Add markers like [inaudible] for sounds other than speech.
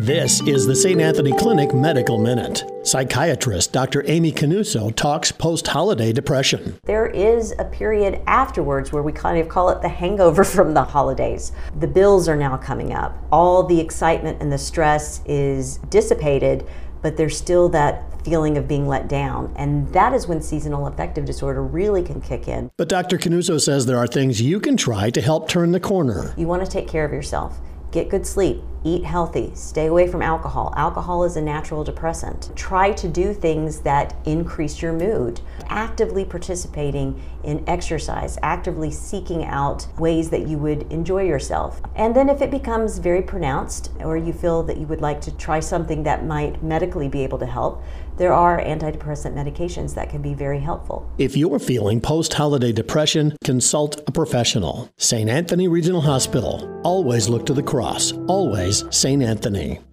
This is the St. Anthony Clinic Medical Minute. Psychiatrist Dr. Amy Canuso talks post holiday depression. There is a period afterwards where we kind of call it the hangover [laughs] from the holidays. The bills are now coming up. All the excitement and the stress is dissipated, but there's still that feeling of being let down. And that is when seasonal affective disorder really can kick in. But Dr. Canuso says there are things you can try to help turn the corner. You want to take care of yourself. Get good sleep, eat healthy, stay away from alcohol. Alcohol is a natural depressant. Try to do things that increase your mood. Actively participating in exercise, actively seeking out ways that you would enjoy yourself. And then if it becomes very pronounced or you feel that you would like to try something that might medically be able to help, there are antidepressant medications that can be very helpful. If you're feeling post holiday depression, consult a professional. St. Anthony Regional Hospital. Always look to the cross. Always St. Anthony.